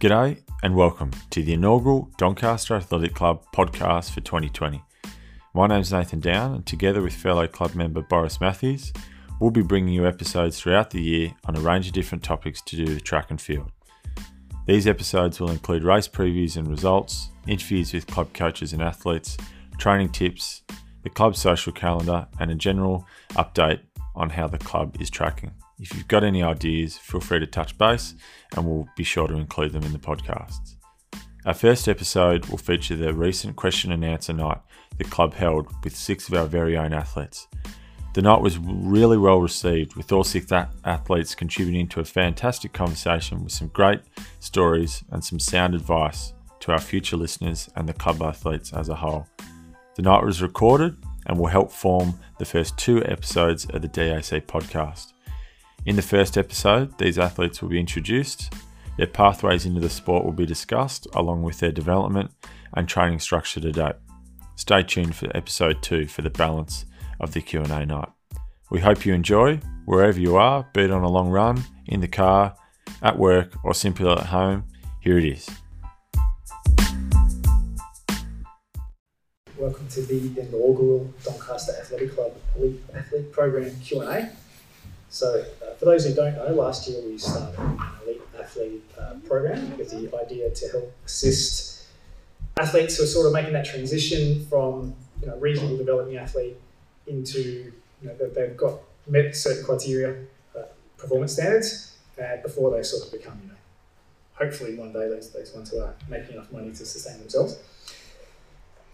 G'day and welcome to the inaugural Doncaster Athletic Club podcast for 2020. My name's Nathan Down, and together with fellow club member Boris Matthews, we'll be bringing you episodes throughout the year on a range of different topics to do with track and field. These episodes will include race previews and results, interviews with club coaches and athletes, training tips, the club's social calendar, and a general update on how the club is tracking. If you've got any ideas, feel free to touch base and we'll be sure to include them in the podcast. Our first episode will feature the recent question and answer night the club held with six of our very own athletes. The night was really well received, with all six athletes contributing to a fantastic conversation with some great stories and some sound advice to our future listeners and the club athletes as a whole. The night was recorded and will help form the first two episodes of the DAC podcast. In the first episode, these athletes will be introduced, their pathways into the sport will be discussed, along with their development and training structure to date. Stay tuned for episode 2 for the balance of the Q&A night. We hope you enjoy wherever you are, be it on a long run, in the car, at work, or simply at home. Here it is. Welcome to the inaugural Doncaster Athletic Club Elite Athlete Program Q&A. So, uh, for those who don't know, last year we started an elite athlete uh, program with the idea to help assist athletes who are sort of making that transition from you know, reasonable developing athlete into you know they've got met certain criteria, uh, performance standards, before they sort of become you know hopefully one day those those ones who are making enough money to sustain themselves.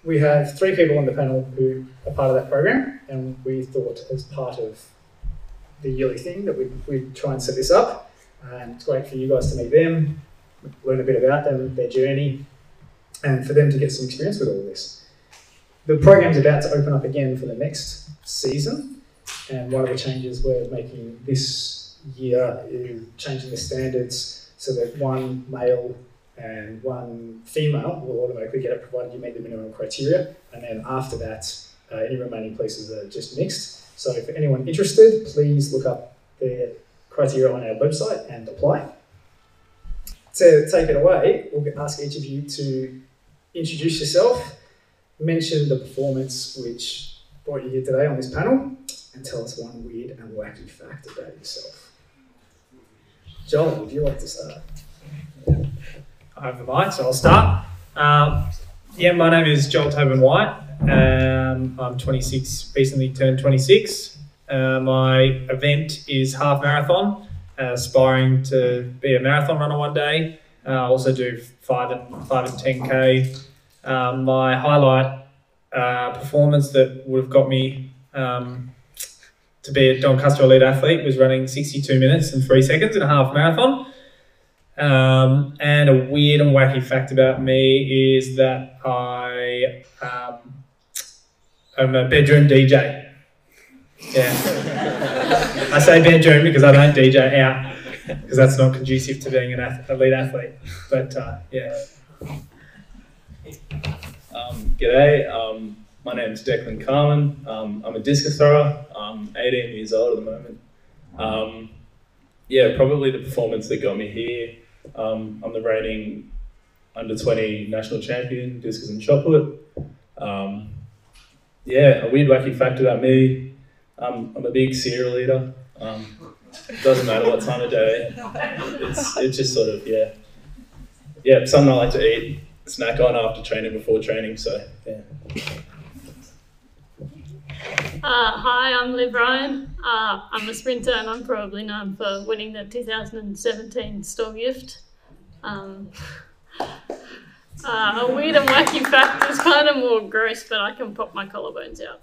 We have three people on the panel who are part of that program, and we thought as part of the yearly thing that we we try and set this up. And it's great for you guys to meet them, learn a bit about them, their journey, and for them to get some experience with all of this. The program's about to open up again for the next season, and one of the changes we're making this year is changing the standards so that one male and one female will automatically get it provided you meet the minimum criteria, and then after that, uh, any remaining places are just mixed. So for anyone interested, please look up the criteria on our website and apply. To take it away, we'll ask each of you to introduce yourself, mention the performance which brought you here today on this panel, and tell us one weird and wacky fact about yourself. Joel, would you like to start? I have the mic, so I'll start. Um, yeah, my name is Joel Tobin White. Um, I'm 26, recently turned 26. Uh, my event is half marathon, uh, aspiring to be a marathon runner one day. Uh, I also do five and five and 10k. Um, my highlight uh, performance that would have got me um, to be a Doncaster elite athlete was running 62 minutes and three seconds in a half marathon. Um, and a weird and wacky fact about me is that I um, I'm a bedroom DJ. Yeah. I say bedroom because I don't DJ out because that's not conducive to being an elite athlete. But uh, yeah. Um, g'day. Um, my name is Declan Carmen. Um, I'm a discus thrower. I'm 18 years old at the moment. Um, yeah, probably the performance that got me here. Um, I'm the reigning under 20 national champion, discus and shot put. Um, yeah, a weird wacky fact about me. Um, I'm a big cereal eater. Um, doesn't matter what time of day. It's it's just sort of yeah, yeah, something I like to eat, snack on after training, before training. So yeah. Uh, hi, I'm Liv Ryan. Uh, I'm a sprinter and I'm probably known for winning the 2017 Stawell Gift. Um, uh, a weird and wacky fact is kind of more gross, but I can pop my collarbones out.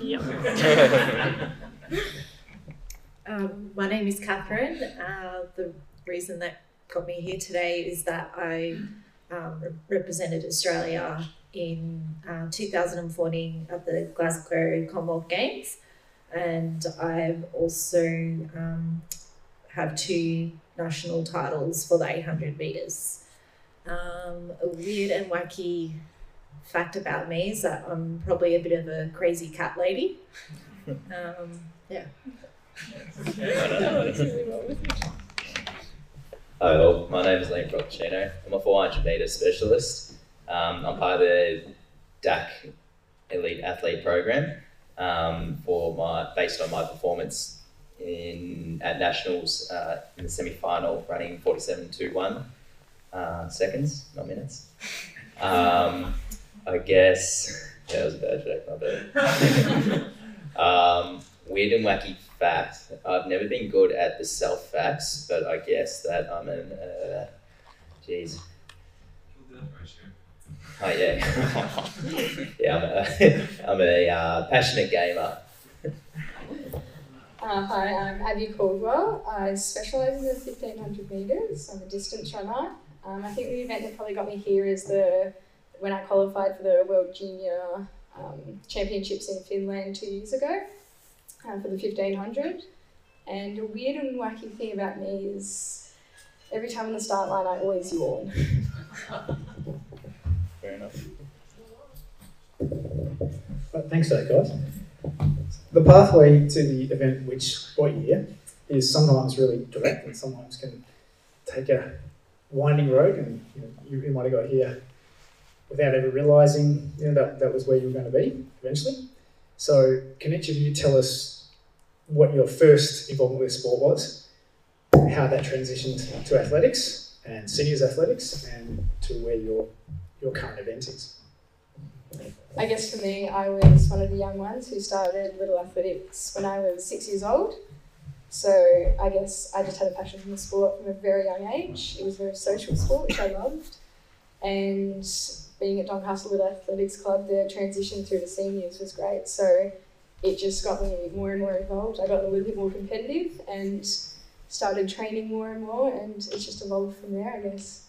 Yep. um, my name is Catherine. Uh, the reason that got me here today is that I um, represented Australia in uh, 2014 at the Glasgow Commonwealth Games, and I've also um, have two national titles for the 800 meters. Um, a weird and wacky fact about me is that I'm probably a bit of a crazy cat lady. Um, yeah. Hi all, my name is Liam Procchino. I'm a 400 metre specialist. Um, I'm part of the DAC Elite Athlete Program um, for my based on my performance in at nationals uh, in the semi final, running 47.21 uh, seconds, not minutes. Um, I guess yeah, that was a bad joke, my bad. um, weird and wacky fact. I've never been good at the self facts, but I guess that I'm an uh, jeez. Oh yeah, yeah. I'm a, I'm a uh, passionate gamer. Uh, hi, I'm Abby Caldwell. I specialise in the 1500 metres. I'm a distance runner. Um, I think the event that probably got me here is the when I qualified for the World Junior um, Championships in Finland two years ago uh, for the 1500. And a weird and wacky thing about me is every time on the start line, I always yawn. Fair enough. But thanks for that, guys. The pathway to the event, which what year, is sometimes really direct and sometimes can take a winding road, and you, know, you, you might have got here without ever realizing you know, that that was where you were going to be eventually. So, can each of you tell us what your first involvement with sport was, how that transitioned to athletics and seniors athletics, and to where your your current event is? I guess for me, I was one of the young ones who started Little Athletics when I was six years old. So I guess I just had a passion for the sport from a very young age. It was a very social sport, which I loved. And being at Doncaster with Athletics Club, the transition through the seniors was great. So it just got me more and more involved. I got a little bit more competitive and started training more and more, and it's just evolved from there, I guess.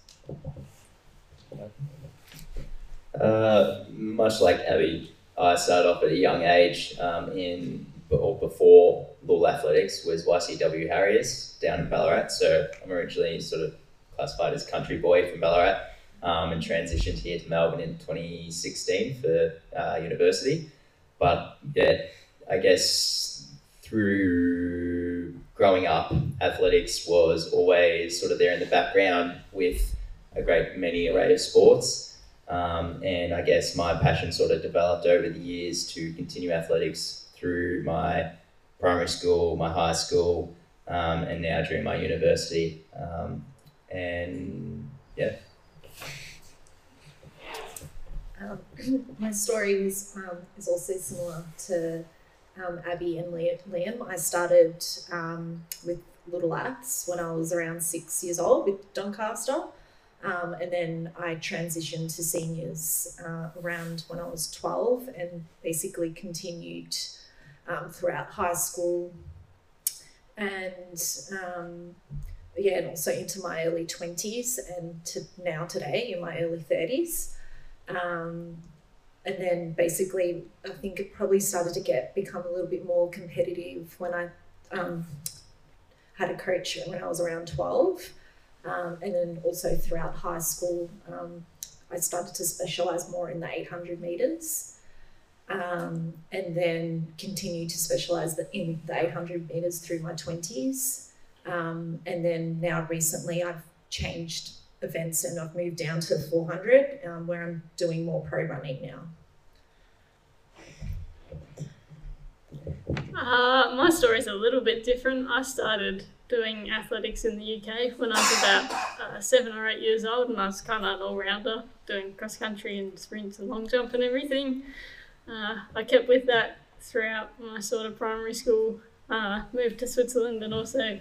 Uh, much like Abby, I started off at a young age um, in or before Little Athletics was YCW Harriers down in Ballarat. So I'm originally sort of classified as country boy from Ballarat um, and transitioned here to Melbourne in 2016 for uh, university. But yeah, I guess through growing up, athletics was always sort of there in the background with a great many array of sports. Um, and I guess my passion sort of developed over the years to continue athletics through my primary school, my high school, um, and now during my university. Um, and yeah. Um, my story was, um, is also similar to um, Abby and Liam. I started um, with Little Aths when I was around six years old with Doncaster. Um, and then I transitioned to seniors uh, around when I was 12 and basically continued um, throughout high school and um, yeah, and also into my early 20s and to now today in my early 30s. Um, and then basically, I think it probably started to get become a little bit more competitive when I um, had a coach when I was around 12. Um, and then also throughout high school, um, I started to specialize more in the 800 meters. Um, and then continued to specialize in the 800 meters through my 20s. Um, and then now recently I've changed events and I've moved down to 400 um, where I'm doing more pro running now. Uh, my story's a little bit different. I started doing athletics in the UK when I was about uh, seven or eight years old, and I was kind of an all rounder, doing cross country and sprints and long jump and everything. Uh, I kept with that throughout my sort of primary school. Uh, moved to Switzerland and also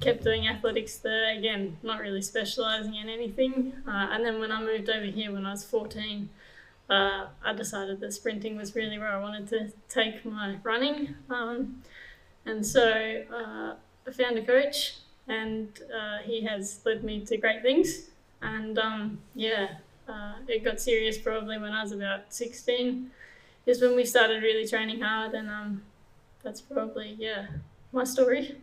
kept doing athletics there. Again, not really specialising in anything. Uh, and then when I moved over here when I was 14, uh, I decided that sprinting was really where I wanted to take my running. Um, and so uh, I found a coach, and uh, he has led me to great things. And um, yeah, uh, it got serious probably when I was about 16, is when we started really training hard, and um, that's probably, yeah, my story.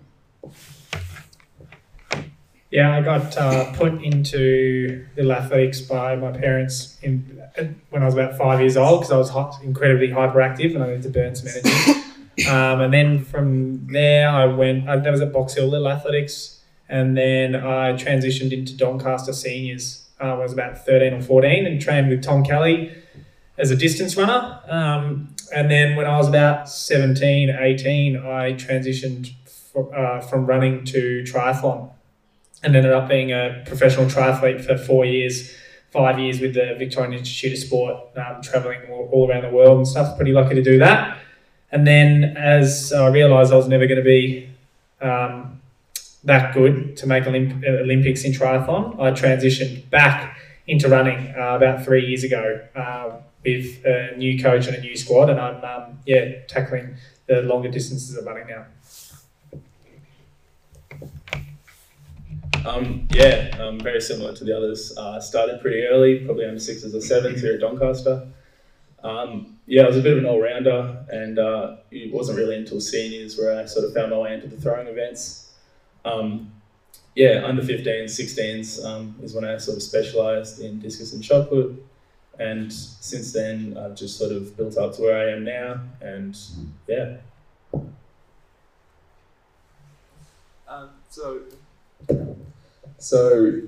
Yeah, I got uh, put into little athletics by my parents in when I was about five years old because I was hot, incredibly hyperactive and I needed to burn some energy. Um, and then from there, I went. I, that was at Box Hill Little Athletics, and then I transitioned into Doncaster seniors. Uh, I was about 13 or 14 and trained with Tom Kelly as a distance runner. Um, and then when I was about 17, 18, I transitioned for, uh, from running to triathlon and ended up being a professional triathlete for four years, five years with the Victorian Institute of Sport, um, traveling all, all around the world and stuff. Pretty lucky to do that. And then as I realised I was never going to be um, that good to make Olymp- Olympics in triathlon, I transitioned back into running uh, about three years ago uh, with a new coach and a new squad, and I'm um, yeah tackling the longer distances of running now. Um, yeah, um, very similar to the others. Uh, started pretty early, probably under sixes or sevens here at Doncaster. Um, yeah, I was a bit of an all rounder, and uh, it wasn't really until seniors where I sort of found my way into the throwing events. Um, yeah, under 15s, 16s um, is when I sort of specialised in discus and shot put. And since then, I've just sort of built up to where I am now, and yeah. Um, so, so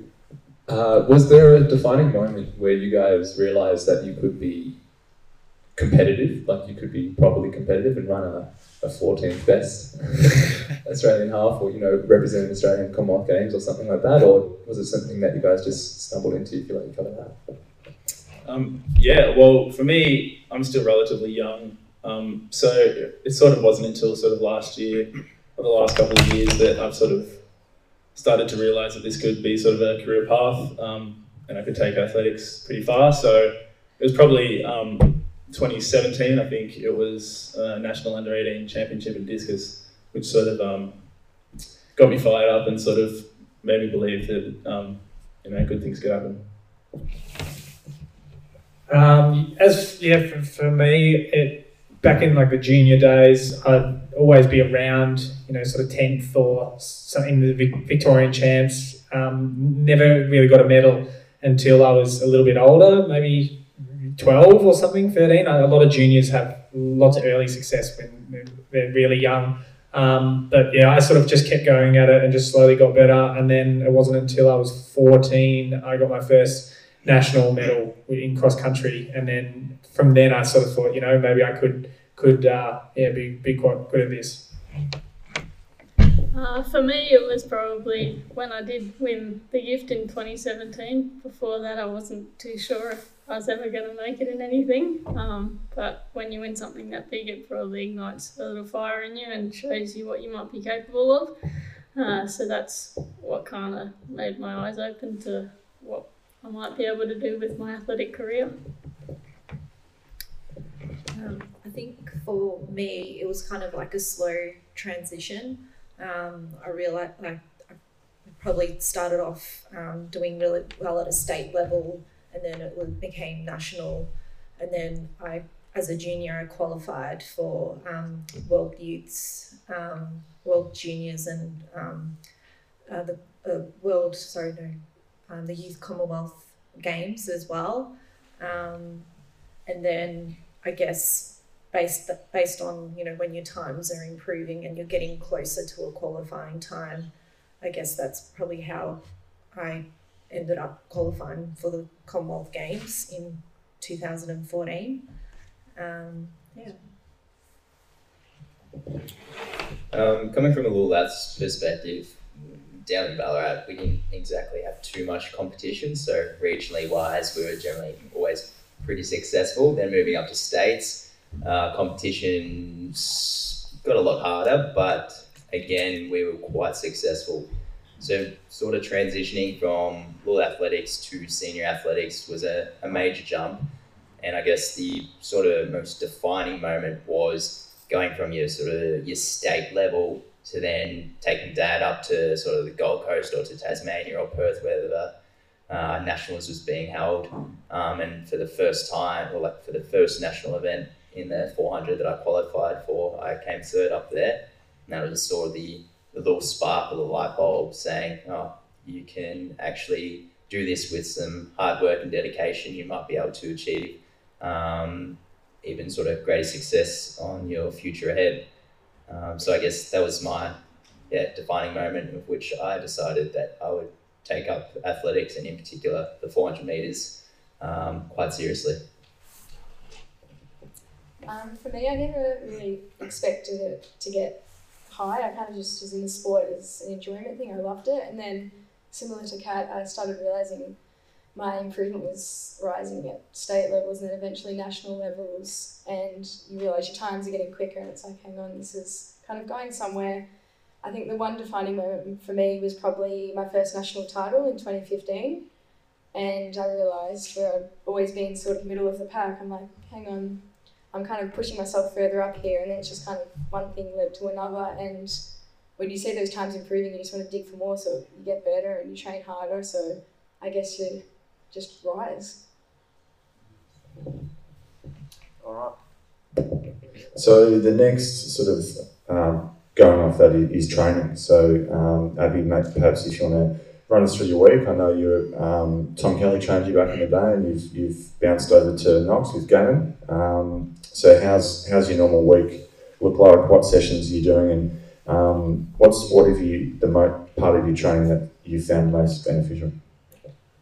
uh, was there a defining moment where you guys realised that you could be competitive, like you could be properly competitive and run a, a 14th best Australian half or, you know, represent an Australian Commonwealth Games or something like that? Or was it something that you guys just stumbled into, you feel like you covered that? Um, yeah, well, for me, I'm still relatively young. Um, so it sort of wasn't until sort of last year or the last couple of years that I've sort of started to realise that this could be sort of a career path um, and I could take athletics pretty far. So it was probably um, 2017, I think it was uh, National Under 18 Championship in discus, which sort of um, got me fired up and sort of made me believe that um, you know good things could happen. Um, as yeah, for, for me, it back in like the junior days, I'd always be around, you know, sort of tenth or something in the Victorian champs. Um, never really got a medal until I was a little bit older, maybe 12 or something, 13. A lot of juniors have lots of early success when they're really young. Um, but yeah, I sort of just kept going at it and just slowly got better. And then it wasn't until I was 14 I got my first national medal in cross country. And then from then I sort of thought, you know, maybe I could could uh, yeah be, be quite good at this. Uh, for me, it was probably when I did win the gift in 2017. Before that, I wasn't too sure if I was ever going to make it in anything. Um, but when you win something that big, it probably ignites a little fire in you and shows you what you might be capable of. Uh, so that's what kind of made my eyes open to what I might be able to do with my athletic career. Um, I think for me, it was kind of like a slow transition. Um, I realized like I probably started off um, doing really well at a state level and then it became national. And then I, as a junior, I qualified for um, World Youths, um, World Juniors, and um, uh, the uh, World, sorry, no, um, the Youth Commonwealth Games as well. Um, and then I guess based based on you know when your times are improving and you're getting closer to a qualifying time, I guess that's probably how I ended up qualifying for the Commonwealth Games in 2014. Um, yeah. Um, coming from a little lad's perspective, down in Ballarat, we didn't exactly have too much competition. So regionally wise, we were generally always pretty successful. Then moving up to states, uh, competitions got a lot harder, but again, we were quite successful. So, sort of transitioning from little athletics to senior athletics was a, a major jump. And I guess the sort of most defining moment was going from your sort of your state level to then taking dad up to sort of the Gold Coast or to Tasmania or Perth, where the uh, nationals was being held. Um, and for the first time, or like for the first national event in the 400 that I qualified for, I came third up there. And was sort of the the little spark or the light bulb saying, oh, you can actually do this with some hard work and dedication, you might be able to achieve um, even sort of greater success on your future ahead. Um, so I guess that was my yeah, defining moment of which I decided that I would take up athletics and in particular the 400 meters um, quite seriously. Um, for me, I never really expected it to get high. I kind of just was in the sport as an enjoyment thing. I loved it, and then similar to Kat, I started realizing my improvement was rising at state levels and then eventually national levels. And you realize your times are getting quicker, and it's like, hang on, this is kind of going somewhere. I think the one defining moment for me was probably my first national title in 2015. And I realised where I'd always been sort of middle of the pack, I'm like, hang on, I'm kind of pushing myself further up here. And then it's just kind of one thing led to another. And when you see those times improving, you just want to dig for more. So you get better and you train harder. So I guess you just rise. All right. So the next sort of um, going off that is training. So um, Abby, mate, perhaps if you want to run us through your week. I know you're um, Tom Kelly trained you back in the day, and you've you've bounced over to Knox with Gavin. Um, so how's how's your normal week look like? What sessions are you doing, and um, what's what have you the mo- part of your training that you found most beneficial?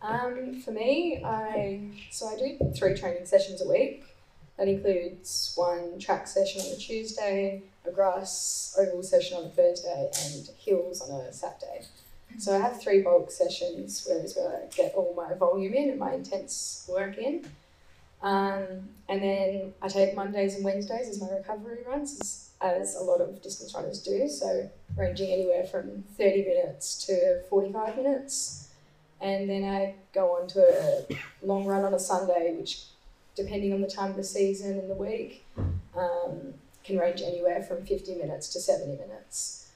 Um, for me, I so I do three training sessions a week. That includes one track session on a Tuesday, a grass oval session on a Thursday, and hills on a Saturday. So I have three bulk sessions, where I get all my volume in and my intense work in. Um, and then I take Mondays and Wednesdays as my recovery runs, as, as a lot of distance runners do. So ranging anywhere from 30 minutes to 45 minutes. And then I go on to a long run on a Sunday, which, depending on the time of the season and the week, um, can range anywhere from 50 minutes to 70 minutes.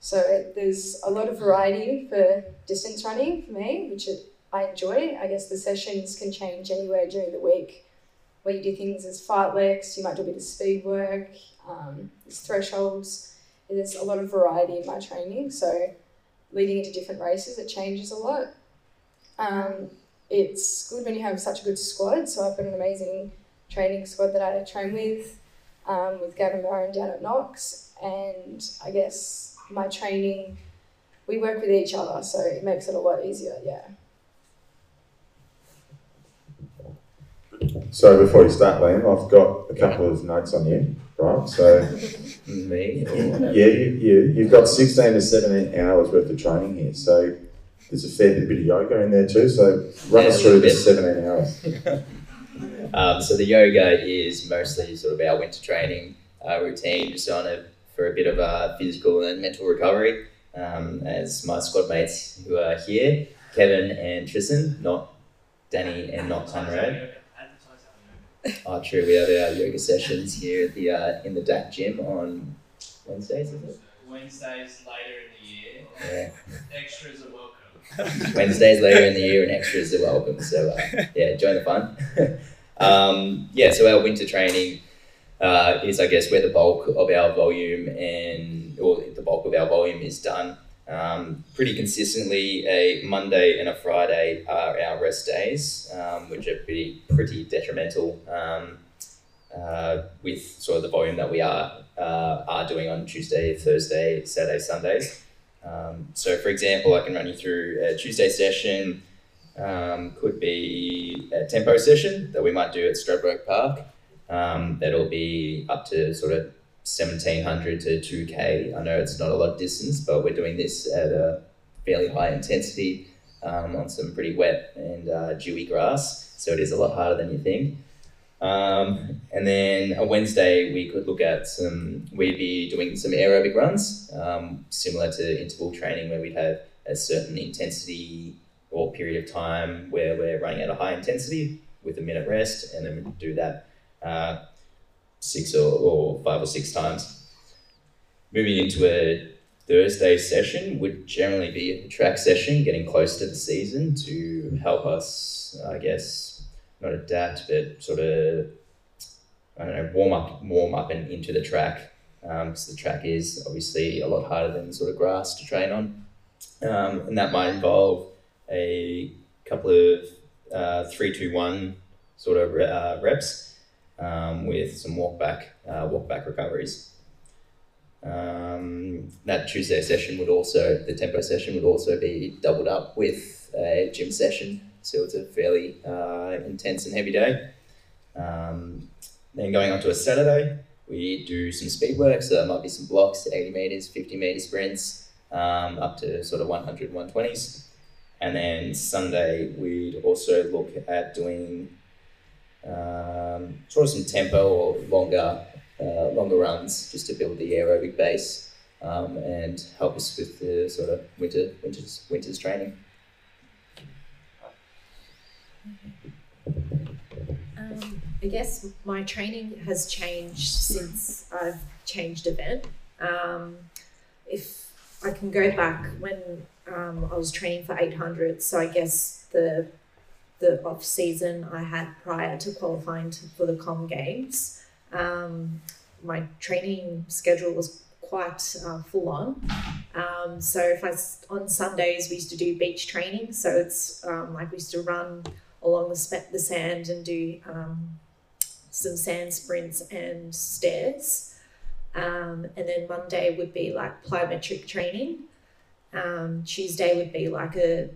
So it, there's a lot of variety for distance running for me, which it, I enjoy. I guess the sessions can change anywhere during the week. Where you do things as fartleks, you might do a bit of speed work, um, there's thresholds. There's a lot of variety in my training. So leading into different races, it changes a lot. Um, it's good when you have such a good squad. So I've got an amazing training squad that I train with, um, with Gavin Barron down at Knox, and I guess my training, we work with each other, so it makes it a lot easier. Yeah. So before you start, Liam, I've got a couple of notes on you, right? So Me? yeah, you, you you've got sixteen to seventeen hours worth of training here. So there's a fair bit of yoga in there too. So run Yeah, us through little the seventeen hours. Um, so the yoga is mostly sort of our winter training uh, routine, just on a for a bit of a physical and mental recovery. Um, as my squad mates who are here, Kevin and Tristan, not Danny and not Conrad. Oh, true. We have our yoga sessions here at the uh, in the DAC gym on Wednesdays, is it? Wednesdays later in the year. Yeah. Extras are welcome. Wednesdays later in the year and extras are welcome. So uh, yeah, join the fun. um, yeah, so our winter training uh, is, I guess, where the bulk of our volume and or the bulk of our volume is done. Um, pretty consistently, a Monday and a Friday are our rest days, um, which are pretty pretty detrimental um, uh, with sort of the volume that we are uh, are doing on Tuesday, Thursday, Saturday, Sundays. Um, so, for example, I can run you through a Tuesday session. Um, could be a tempo session that we might do at Stradbroke Park. Um, that'll be up to sort of 1700 to 2k. I know it's not a lot of distance, but we're doing this at a fairly high intensity um, on some pretty wet and uh, dewy grass, so it is a lot harder than you think. Um, and then a Wednesday, we could look at some, we'd be doing some aerobic runs, um, similar to interval training, where we'd have a certain intensity or period of time where we're running at a high intensity with a minute rest, and then we'd do that uh, six or, or five or six times. Moving into a Thursday session would generally be a track session, getting close to the season to help us, I guess, not adapt, but sort of, I don't know, warm up, warm up and into the track. Um, so the track is obviously a lot harder than sort of grass to train on, um, and that might involve a couple of uh, three, two, one sort of uh, reps um, with some walk back, uh, walk back recoveries. Um, that Tuesday session would also, the tempo session would also be doubled up with a gym session. So it's a fairly uh, intense and heavy day. Um, then going on to a Saturday, we do some speed work. So there might be some blocks, 80 meters, 50 meter sprints, um, up to sort of 100, 120s. And then Sunday, we'd also look at doing um, sort of some tempo or longer, uh, longer runs just to build the aerobic base um, and help us with the sort of winter, winter's, winter's training. Um, I guess my training has changed since I've changed event. Um, if I can go back when um, I was training for 800, so I guess the the off season I had prior to qualifying to, for the Com Games, um, my training schedule was quite uh, full on. Um, so if I on Sundays we used to do beach training, so it's um, like we used to run along the, the sand and do um, some sand sprints and stairs. Um, and then Monday would be like plyometric training. Um, Tuesday would be like a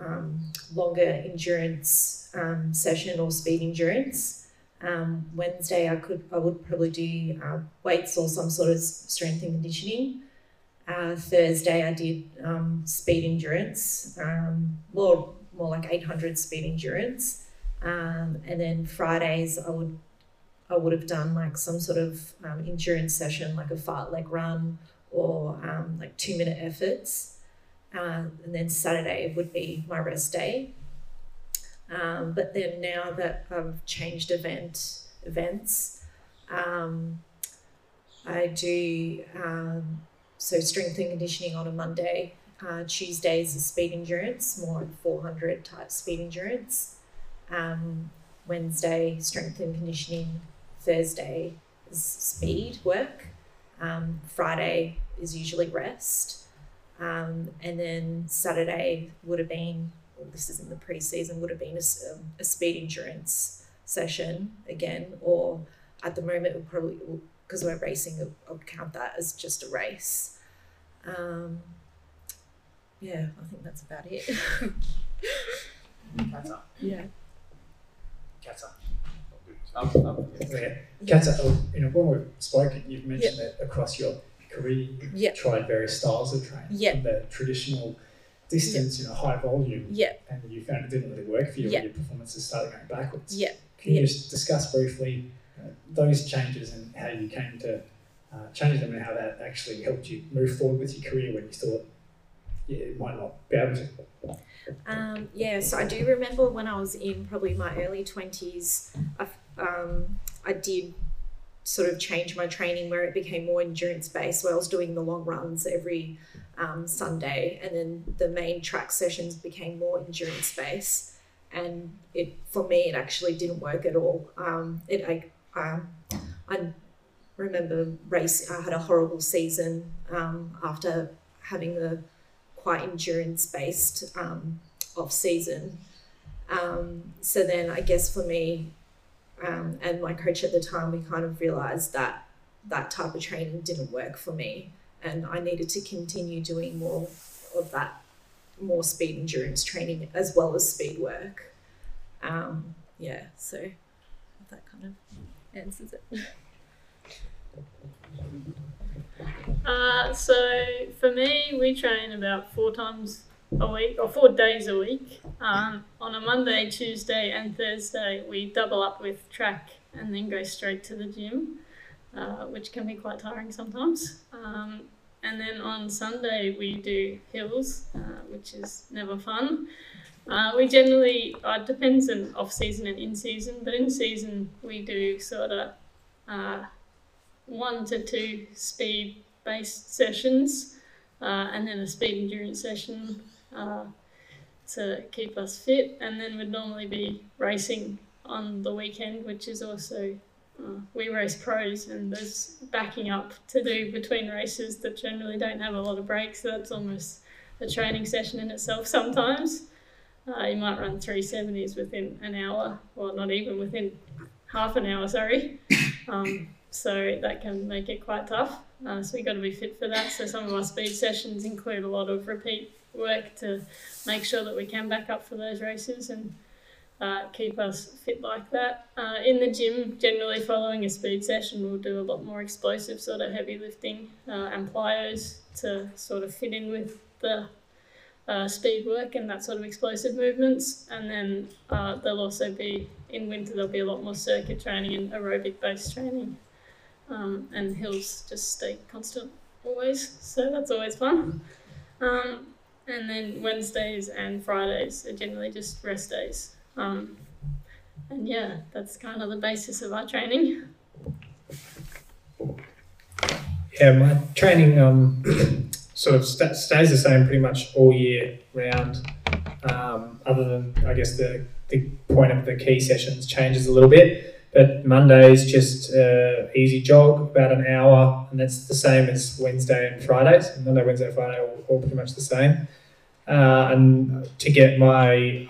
um, longer endurance um, session or speed endurance. Um, Wednesday, I could I would probably do uh, weights or some sort of strength and conditioning. Uh, Thursday, I did speed endurance, um, more like eight hundred speed endurance, um, and then Fridays I would I would have done like some sort of um, endurance session, like a fartlek run or um, like two minute efforts. Uh, and then Saturday would be my rest day. Um, but then now that I've changed event events, um, I do um, so strength and conditioning on a Monday. Uh, Tuesdays is speed endurance, more like 400 type speed endurance. Um, Wednesday, strength and conditioning. Thursday is speed work. Um, Friday is usually rest. Um, and then Saturday would have been, well, this is in the preseason, would have been a, um, a speed endurance session again, or at the moment, we'll probably, because we're racing, I would count that as just a race. Um, yeah, I think that's about it. Kata. yeah. Kata. Up, up. Yeah. Kata, oh, you know, when we've spoken, you've mentioned that across your career, you've Yeah. tried various styles of training. Yeah. From the traditional distance, you know, high volume, Yeah. and you found it didn't really work for you, Yeah. and your performances started going backwards. Yeah. Can you just discuss briefly uh, those changes and how you came to uh, change them and how that actually helped you move forward with your career when you thought yeah, it might not be able to? Um, yeah, so I do remember when I was in probably my early 20s, I, um, I did sort of change my training where it became more endurance based, where I was doing the long runs every um, Sunday, and then the main track sessions became more endurance based. And it for me, it actually didn't work at all. Um, it I, um, I remember race. I had a horrible season um, after having a quite endurance based um, off season. Um, so then I guess for me um, and my coach at the time, we kind of realized that that type of training didn't work for me, and I needed to continue doing more of that, more speed endurance training as well as speed work. Um, yeah, so that kind of answers it. Uh, so for me, we train about four times a week or four days a week. Um, on a Monday, Tuesday, and Thursday, we double up with track and then go straight to the gym, uh, which can be quite tiring sometimes. Um, and then on Sunday, we do hills, uh, which is never fun. Uh, we generally, uh, it depends on off season and in season, but in season, we do sort of uh, one to two speed based sessions uh, and then a speed endurance session uh, to keep us fit. And then we'd normally be racing on the weekend, which is also, uh, we race pros and there's backing up to do between races that generally don't have a lot of breaks. So that's almost a training session in itself sometimes. Uh, you might run 370s within an hour, or not even within half an hour, sorry. Um, so that can make it quite tough. Uh, so we've got to be fit for that. So some of our speed sessions include a lot of repeat work to make sure that we can back up for those races and uh, keep us fit like that. Uh, in the gym, generally following a speed session, we'll do a lot more explosive sort of heavy lifting uh, and plyos to sort of fit in with the uh, speed work and that sort of explosive movements. And then uh, there'll also be in winter there'll be a lot more circuit training and aerobic based training. Um, and hills just stay constant always, so that's always fun. Um, and then Wednesdays and Fridays are generally just rest days. Um, and yeah, that's kind of the basis of our training. Yeah, my training um, sort of st- stays the same pretty much all year round. Um, other than I guess the the point of the key sessions changes a little bit. But Monday's just uh, easy jog, about an hour, and that's the same as Wednesday and Fridays. Monday, Wednesday, Friday, all, all pretty much the same. Uh, and to get my,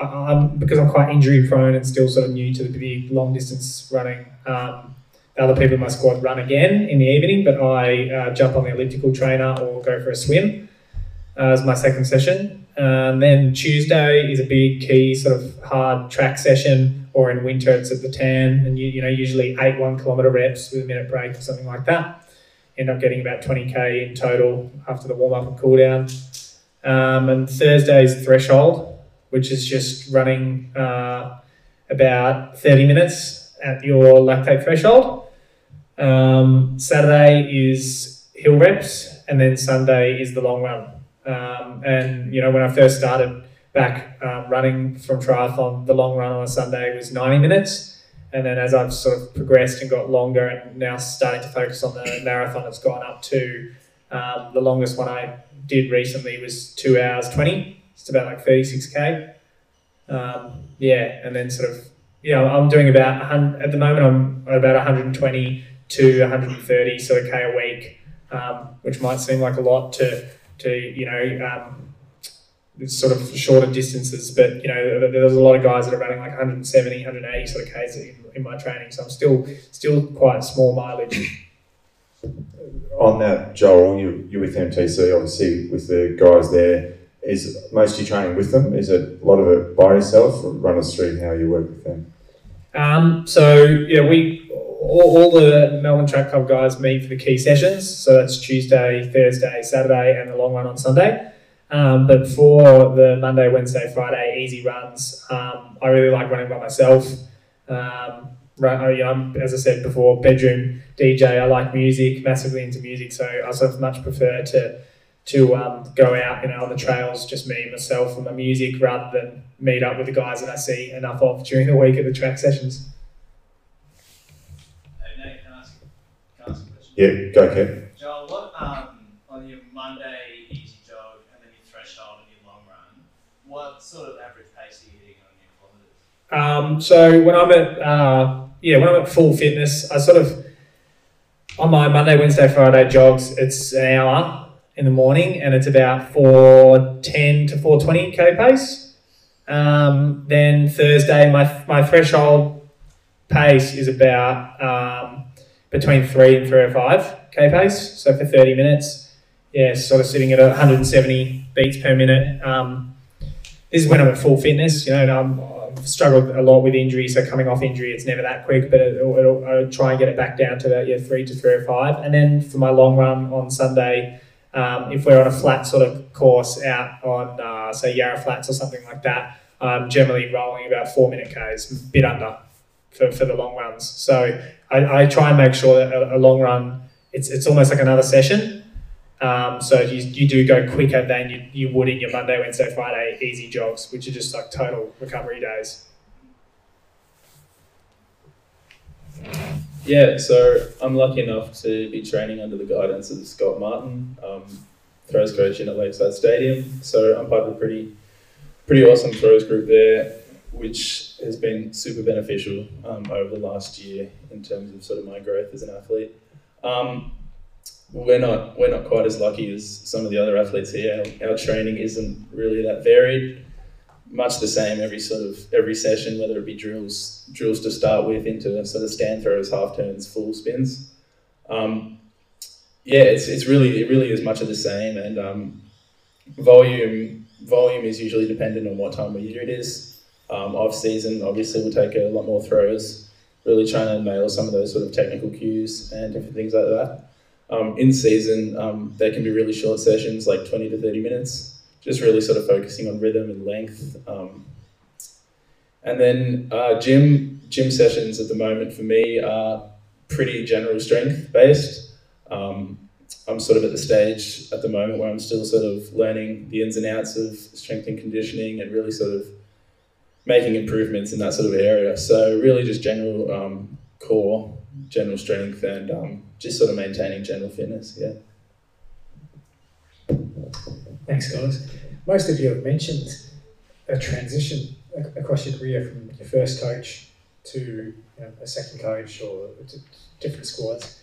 because I'm quite injury prone and still sort of new to the big long distance running. Um, other people in my squad run again in the evening, but I uh, jump on the elliptical trainer or go for a swim uh, as my second session. And then Tuesday is a big key sort of hard track session, or in winter it's at the tan, and you, you know usually eight one kilometer reps with a minute break or something like that. End up getting about 20k in total after the warm up and cool down. Um, and Thursday's threshold, which is just running uh, about 30 minutes at your lactate threshold. Um, Saturday is hill reps, and then Sunday is the long run. Um, and you know, when I first started back um, running from triathlon, the long run on a Sunday was 90 minutes. And then as I've sort of progressed and got longer and now starting to focus on the marathon, it's gone up to um, the longest one I did recently was two hours 20. It's about like 36K. Um, yeah, and then sort of, you know, I'm doing about, at the moment, I'm about 120 to 130 sort of K a week, um, which might seem like a lot to, to you know, um, sort of shorter distances, but you know, there's a lot of guys that are running like 170, 180 sort of Ks in, in my training, so I'm still still quite small mileage. On that, Joel, you, you're with MTC, obviously, with the guys there. Is most of training with them? Is it a lot of it by yourself? Run us through how you work with them. Um, so yeah, we all, all, the Melbourne Track Club guys meet for the key sessions. So that's Tuesday, Thursday, Saturday, and the long run on Sunday. Um, but for the Monday, Wednesday, Friday easy runs, um, I really like running by myself. Um, right, you know, as I said before, bedroom DJ. I like music, massively into music, so I sort of much prefer to to um, go out, you know, on the trails, just me, myself, and my music, rather than meet up with the guys that I see enough of during the week at the track sessions. Hey Nate, can I ask, can I ask a question? Yeah, go ahead. Joel, what um, on your Monday easy jog and then your threshold and your long run, what sort of average pace are you hitting on your kilometres? Um, so when I'm at uh, yeah, when I'm at full fitness, I sort of on my Monday, Wednesday, Friday jogs, it's an hour in the morning and it's about 410 to 420k pace. Um, then Thursday, my, my threshold pace is about um, between 3 and 305k pace. So for 30 minutes, yeah, sort of sitting at 170 beats per minute. Um, this is when I'm at full fitness. You know, I'm, I've struggled a lot with injury, so coming off injury, it's never that quick, but it'll, it'll, I'll try and get it back down to that, yeah, three to three or five. And then for my long run on Sunday, um, if we're on a flat sort of course out on, uh, say, Yarra Flats or something like that, I'm generally rolling about four minute Ks, a bit under for, for the long runs. So I, I try and make sure that a, a long run, it's, it's almost like another session. Um, so you, you do go quicker than you, you would in your Monday, Wednesday, Friday easy jogs, which are just like total recovery days. Yeah, so I'm lucky enough to be training under the guidance of Scott Martin, um, throws coach in at Lakeside Stadium. So I'm part of a pretty, pretty awesome throws group there, which has been super beneficial um, over the last year in terms of sort of my growth as an athlete. Um, we're not we're not quite as lucky as some of the other athletes here. Our, our, training isn't really that varied. Much the same every sort of every session, whether it be drills drills to start with into sort of stand throws, half turns, full spins. Um, yeah, it's, it's really it really is much of the same, and um, volume volume is usually dependent on what time of year it is. Um, off season, obviously, we'll take a lot more throws, really trying to nail some of those sort of technical cues and different things like that. Um, in season, um, they can be really short sessions, like 20 to 30 minutes, just really sort of focusing on rhythm and length. Um, and then uh, gym gym sessions at the moment for me are pretty general strength based. Um, I'm sort of at the stage at the moment where I'm still sort of learning the ins and outs of strength and conditioning and really sort of making improvements in that sort of area. So really just general um, core, general strength, and um, just sort of maintaining general fitness. Yeah. Thanks, guys. Most of you have mentioned a transition across your career from your first coach to you know, a second coach or different squads.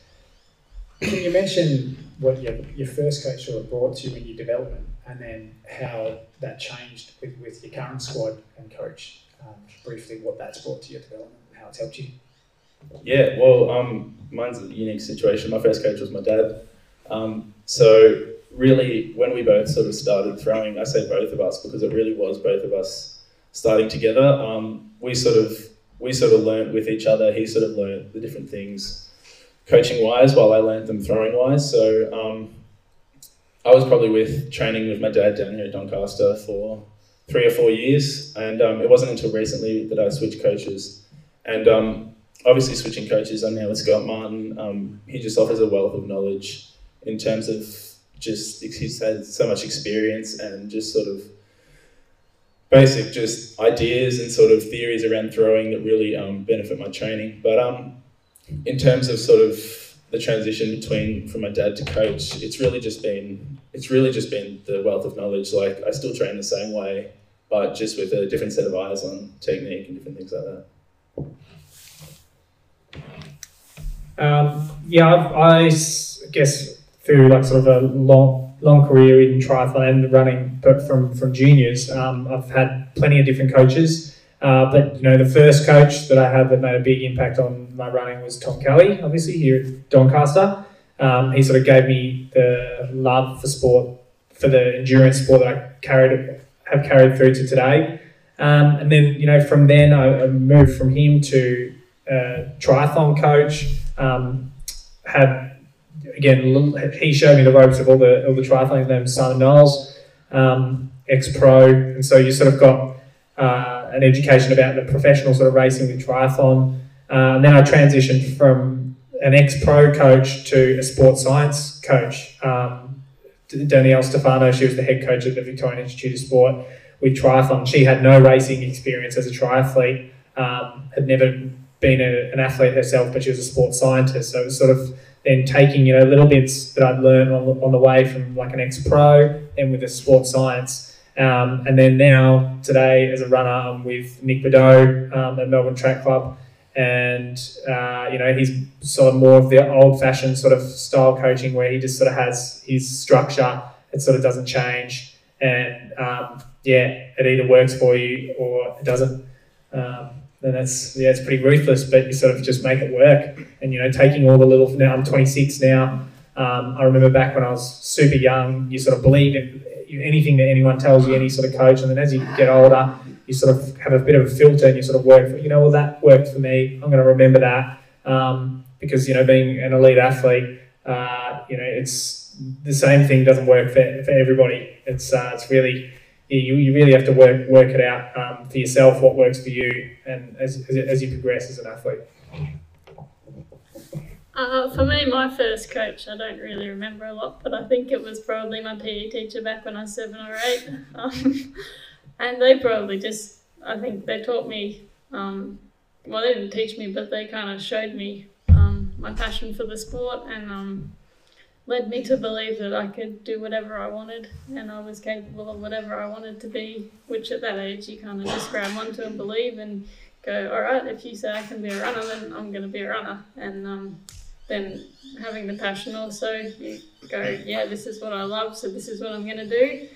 Can you mention what your, your first coach sort of brought to you in your development and then how that changed with, with your current squad and coach? Um, briefly, what that's brought to your development and how it's helped you. Yeah, well, um, mine's a unique situation. My first coach was my dad. Um, so really, when we both sort of started throwing, I say both of us because it really was both of us starting together. Um, we sort of we sort of learned with each other. He sort of learned the different things coaching wise, while I learned them throwing wise. So um, I was probably with training with my dad down here at Doncaster for three or four years, and um, it wasn't until recently that I switched coaches. And um, obviously, switching coaches, I'm now with Scott Martin. Um, he just offers a wealth of knowledge in terms of just he's had so much experience and just sort of basic just ideas and sort of theories around throwing that really um, benefit my training. But um, in terms of sort of the transition between from my dad to coach, it's really just been it's really just been the wealth of knowledge. Like I still train the same way, but just with a different set of eyes on technique and different things like that. Um, yeah, I s- guess through like sort of a long long career in triathlon and running, but from from juniors, um, I've had plenty of different coaches. Uh, but you know, the first coach that I had that made a big impact on my running was Tom Kelly, obviously here at Doncaster. Um, he sort of gave me the love for sport, for the endurance sport that I carried have carried through to today. Um, and then you know, from then I, I moved from him to uh, triathlon coach. Um, had again, he showed me the ropes of all the all the triathlon. His Simon Knowles, um, ex pro, and so you sort of got uh, an education about the professional sort of racing with triathlon. Uh, and then I transitioned from an ex pro coach to a sports science coach. Um, Danielle Stefano, she was the head coach at the Victorian Institute of Sport with triathlon. She had no racing experience as a triathlete, um, had never been a, an athlete herself, but she was a sports scientist. So it was sort of then taking you know little bits that I'd learned on, on the way from like an ex pro, then with the sports science, um, and then now today as a runner I'm with Nick Bideau um, at Melbourne Track Club, and uh, you know he's sort of more of the old fashioned sort of style coaching where he just sort of has his structure. It sort of doesn't change, and um, yeah, it either works for you or it doesn't. Um, then that's yeah, it's pretty ruthless, but you sort of just make it work. And you know, taking all the little now I'm 26 now. Um, I remember back when I was super young, you sort of believe in anything that anyone tells you, any sort of coach, and then as you get older, you sort of have a bit of a filter and you sort of work for, you know, well, that worked for me. I'm going to remember that um, because, you know, being an elite athlete, uh, you know, it's the same thing doesn't work for, for everybody. It's, uh, it's really, you, you really have to work, work it out um, for yourself, what works for you, and as, as, as you progress as an athlete. Uh, for me, my first coach, I don't really remember a lot, but I think it was probably my PE teacher back when I was seven or eight. Um, and they probably just, I think they taught me, um, well, they didn't teach me, but they kind of showed me um, my passion for the sport and um, led me to believe that I could do whatever I wanted and I was capable of whatever I wanted to be, which at that age you kind of just grab onto and believe and go, all right, if you say I can be a runner, then I'm going to be a runner. And um, then having the passion also, you go, yeah, this is what I love, so this is what I'm going to do.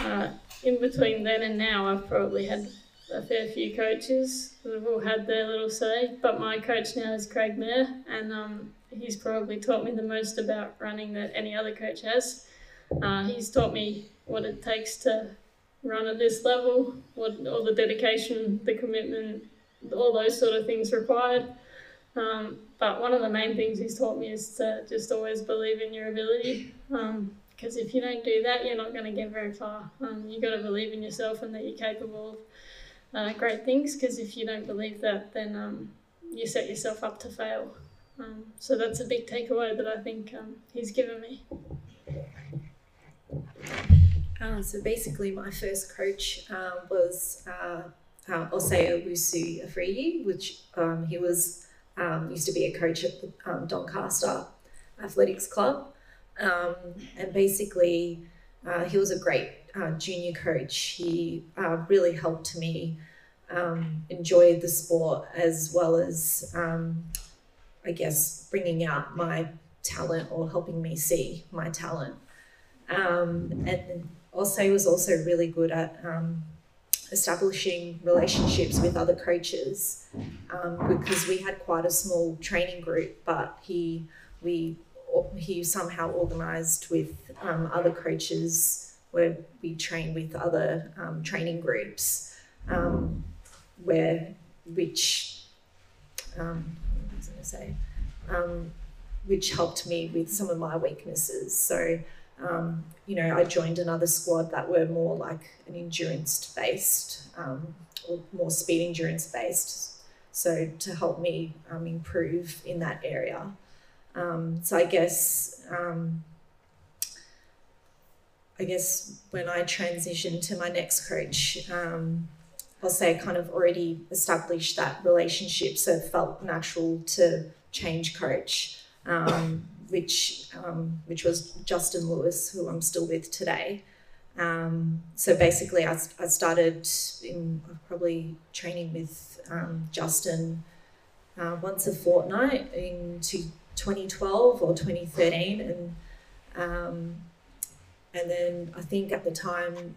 Uh, in between then and now, I've probably had a fair few coaches that have all had their little say, but my coach now is Craig Mayer, and um, he's probably taught me the most about running that any other coach has. Uh, he's taught me what it takes to run at this level, what all the dedication, the commitment, all those sort of things required. Um, but one of the main things he's taught me is to just always believe in your ability. Because um, if you don't do that, you're not going to get very far. Um, you got to believe in yourself and that you're capable of uh, great things. Because if you don't believe that, then um, you set yourself up to fail. Um, so that's a big takeaway that I think um, he's given me. Uh, so basically, my first coach um, was uh, uh, Oseo Lusu Afriyi, which um, he was um, used to be a coach at the Doncaster Athletics Club, and basically, uh, he was a great uh, junior coach. He uh, really helped me enjoy the sport as well as, I guess, bringing out my talent or helping me see my talent. Um, and also was also really good at um, establishing relationships with other coaches um, because we had quite a small training group, but he we he somehow organised with um, other coaches where we train with other um, training groups um, where which um, say um, which helped me with some of my weaknesses. So um, you know, I joined another squad that were more like an endurance based um, or more speed endurance based. So to help me um, improve in that area. Um, so I guess um, I guess when I transitioned to my next coach, um, Say kind of already established that relationship, so it felt natural to change coach. Um, which um, which was Justin Lewis, who I'm still with today. Um, so basically, I, I started in probably training with um, Justin uh, once a fortnight in 2012 or 2013, and um, and then I think at the time.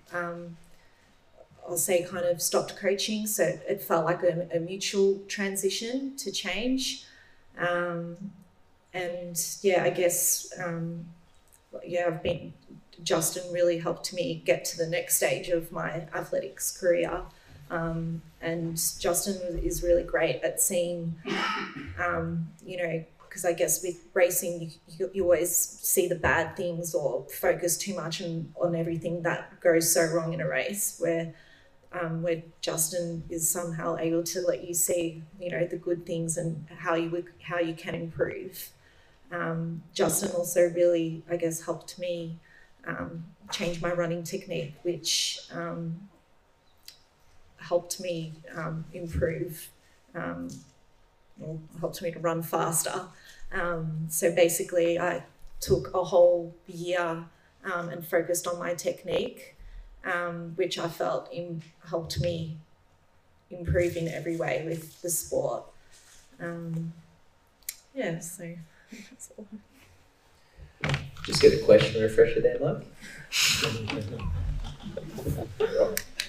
I'll say kind of stopped coaching, so it felt like a, a mutual transition to change. Um, and yeah, I guess um, yeah, I've been Justin really helped me get to the next stage of my athletics career. Um, and Justin is really great at seeing, um, you know, because I guess with racing, you, you, always see the bad things or focus too much on, on everything that goes so wrong in a race. Where um, where Justin is somehow able to let you see, you know, the good things and how you how you can improve um, Justin also really, I guess, helped me um, change my running technique, which um, helped me um, improve um, helped me to run faster. So basically, I took a whole year and focused on my technique, which I felt in, helped me improve in every way with the sport. yeah, so. that's all. Just get a question refresher there, Mike.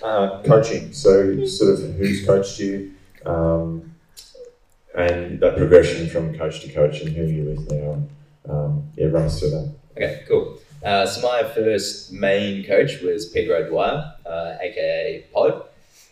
Uh, coaching. So, sort of who's coached you, um, and that progression from coach to coach, and who you're with now. Um, yeah, run us through that. Okay, cool. Uh, so my first main coach was Pedro O'Dwyer, uh, aka Pod.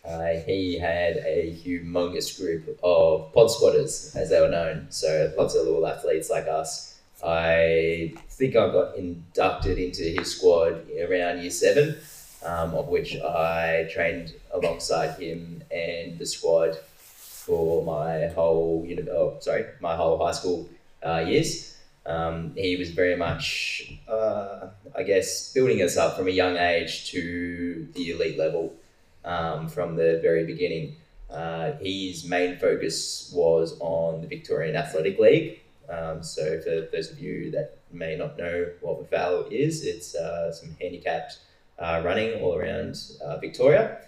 Uh, he had a humongous group of pod squatters, as they were known. So lots of little athletes like us. I think I got inducted into his squad around year seven, um, of which I trained alongside him and the squad for my whole uni- oh, sorry, my whole high school uh, years. Um, he was very much, uh, I guess, building us up from a young age to the elite level um, from the very beginning. Uh, his main focus was on the Victorian Athletic League. Um, so, for those of you that may not know what VAL is, it's uh, some handicapped uh, running all around uh, Victoria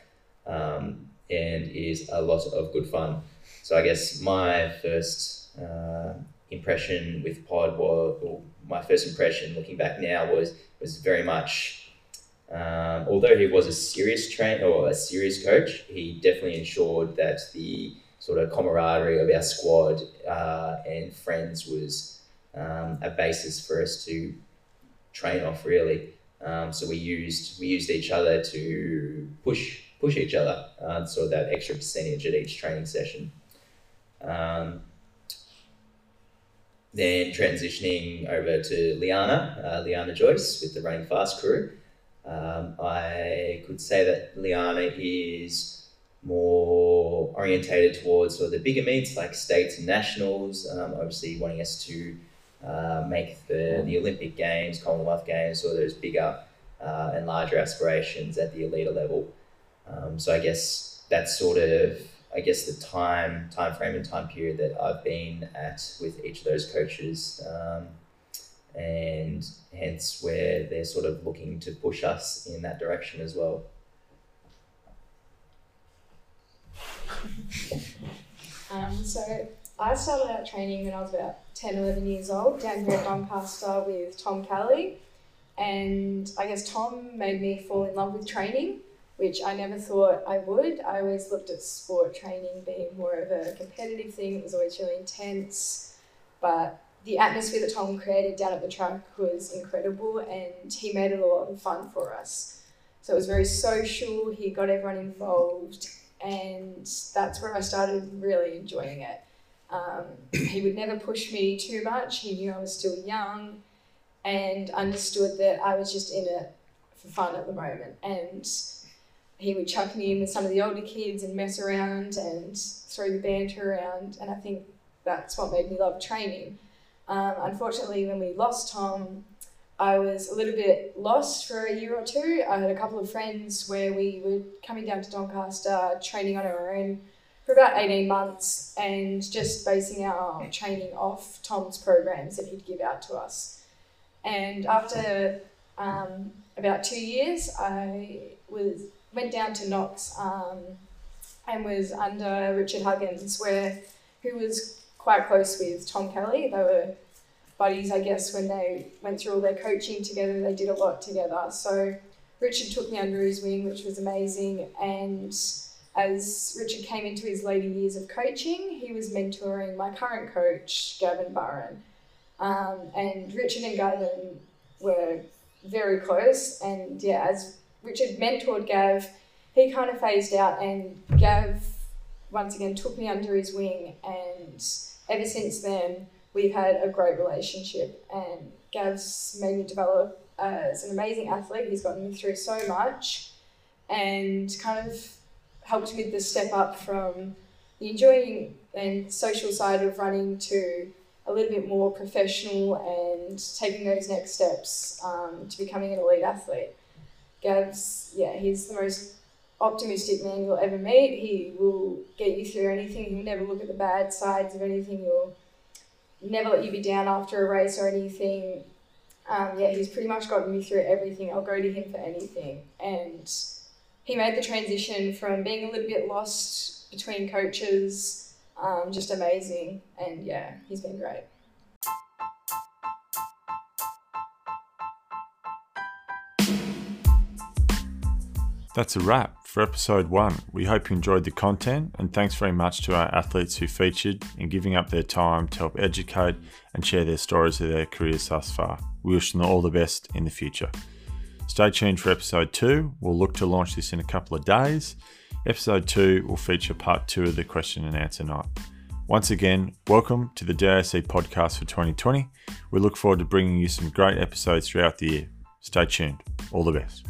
um, and is a lot of good fun. So, I guess my first uh, impression with Pod was, or my first impression looking back now was was very much um, although he was a serious trainer or a serious coach, he definitely ensured that the sort of camaraderie of our squad uh, and friends was um, a basis for us to train off really. Um, so we used we used each other to push push each other, uh, of that extra percentage at each training session. Um, then transitioning over to Liana, uh, Liana Joyce with the Running Fast crew. Um, I could say that Liana is more orientated towards sort of the bigger meets like states and nationals, um, obviously wanting us to uh, make the, the Olympic Games, Commonwealth Games, or those bigger uh, and larger aspirations at the elite level. Um, so I guess that's sort of I guess the time time frame and time period that I've been at with each of those coaches, um, and hence where they're sort of looking to push us in that direction as well. Um, so I started out training when I was about 10, 11 years old down here at Doncaster with Tom Kelly. And I guess Tom made me fall in love with training, which I never thought I would. I always looked at sport training being more of a competitive thing, it was always really intense. But the atmosphere that Tom created down at the track was incredible and he made it a lot of fun for us. So it was very social, he got everyone involved, and that's where I started really enjoying it. Um, he would never push me too much. He knew I was still young and understood that I was just in it for fun at the moment. And he would chuck me in with some of the older kids and mess around and throw the banter around. And I think that's what made me love training. Um, unfortunately, when we lost Tom, I was a little bit lost for a year or two. I had a couple of friends where we were coming down to Doncaster, training on our own for about 18 months and just basing our training off Tom's programs that he'd give out to us. And after um, about two years, I was went down to Knox um, and was under Richard Huggins, where who was quite close with Tom Kelly. They were buddies, I guess, when they went through all their coaching together. They did a lot together. So Richard took me under his wing, which was amazing. And as Richard came into his later years of coaching, he was mentoring my current coach, Gavin Barron. Um, and Richard and Gavin were very close. And yeah, as Richard mentored Gav, he kind of phased out, and Gav once again took me under his wing. And ever since then, we've had a great relationship. And Gav's made me develop as an amazing athlete. He's gotten me through so much and kind of helped me the step up from the enjoying and social side of running to a little bit more professional and taking those next steps um, to becoming an elite athlete. Gav's, yeah, he's the most optimistic man you'll ever meet. He will get you through anything. He'll never look at the bad sides of anything. He'll never let you be down after a race or anything. Um, yeah, he's pretty much gotten me through everything. I'll go to him for anything. And he made the transition from being a little bit lost between coaches, um, just amazing. And yeah, he's been great. That's a wrap for episode one. We hope you enjoyed the content, and thanks very much to our athletes who featured in giving up their time to help educate and share their stories of their careers thus far. We wish them all the best in the future. Stay tuned for episode two. We'll look to launch this in a couple of days. Episode two will feature part two of the question and answer night. Once again, welcome to the DAC podcast for 2020. We look forward to bringing you some great episodes throughout the year. Stay tuned. All the best.